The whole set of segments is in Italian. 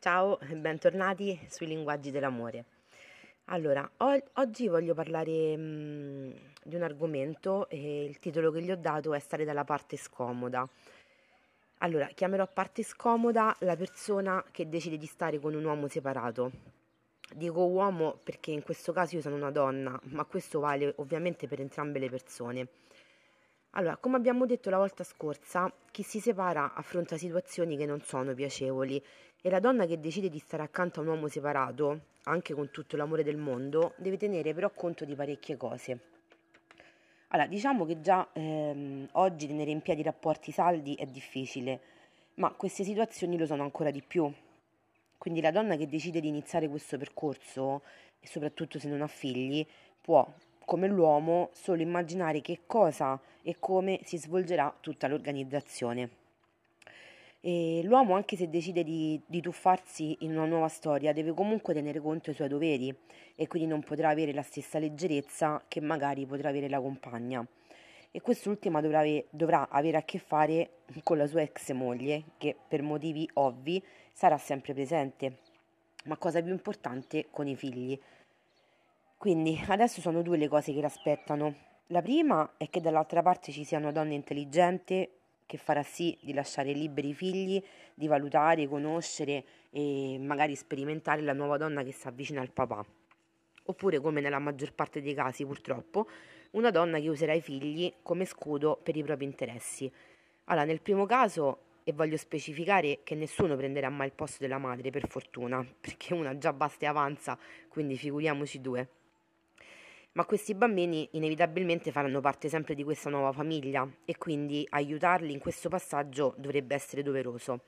Ciao e bentornati sui linguaggi dell'amore. Allora, o- oggi voglio parlare mh, di un argomento e il titolo che gli ho dato è Stare dalla parte scomoda. Allora, chiamerò parte scomoda la persona che decide di stare con un uomo separato. Dico uomo perché in questo caso io sono una donna, ma questo vale ovviamente per entrambe le persone. Allora, come abbiamo detto la volta scorsa, chi si separa affronta situazioni che non sono piacevoli e la donna che decide di stare accanto a un uomo separato, anche con tutto l'amore del mondo, deve tenere però conto di parecchie cose. Allora, diciamo che già ehm, oggi tenere in piedi rapporti saldi è difficile, ma queste situazioni lo sono ancora di più. Quindi la donna che decide di iniziare questo percorso, e soprattutto se non ha figli, può come l'uomo solo immaginare che cosa e come si svolgerà tutta l'organizzazione. E l'uomo, anche se decide di, di tuffarsi in una nuova storia, deve comunque tenere conto dei suoi doveri e quindi non potrà avere la stessa leggerezza che magari potrà avere la compagna. E quest'ultima dovrà, dovrà avere a che fare con la sua ex moglie, che per motivi ovvi sarà sempre presente, ma cosa più importante, con i figli. Quindi adesso sono due le cose che l'aspettano. La prima è che dall'altra parte ci sia una donna intelligente che farà sì di lasciare liberi i figli, di valutare, conoscere e magari sperimentare la nuova donna che si avvicina al papà. Oppure, come nella maggior parte dei casi purtroppo, una donna che userà i figli come scudo per i propri interessi. Allora, nel primo caso, e voglio specificare che nessuno prenderà mai il posto della madre, per fortuna, perché una già basta e avanza, quindi figuriamoci due ma questi bambini inevitabilmente faranno parte sempre di questa nuova famiglia e quindi aiutarli in questo passaggio dovrebbe essere doveroso.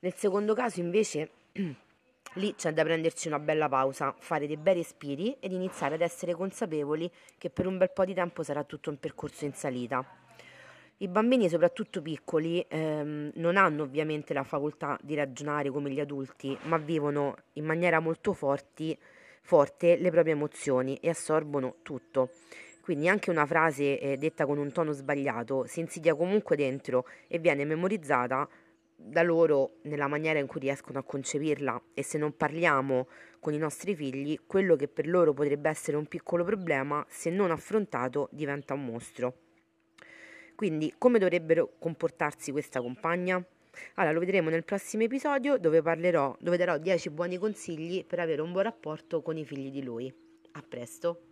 Nel secondo caso invece lì c'è da prenderci una bella pausa, fare dei bei respiri ed iniziare ad essere consapevoli che per un bel po' di tempo sarà tutto un percorso in salita. I bambini, soprattutto piccoli, ehm, non hanno ovviamente la facoltà di ragionare come gli adulti, ma vivono in maniera molto forti forte le proprie emozioni e assorbono tutto. Quindi anche una frase eh, detta con un tono sbagliato si insidia comunque dentro e viene memorizzata da loro nella maniera in cui riescono a concepirla e se non parliamo con i nostri figli, quello che per loro potrebbe essere un piccolo problema, se non affrontato, diventa un mostro. Quindi come dovrebbero comportarsi questa compagna? Allora, lo vedremo nel prossimo episodio dove parlerò, dove darò 10 buoni consigli per avere un buon rapporto con i figli di lui. A presto!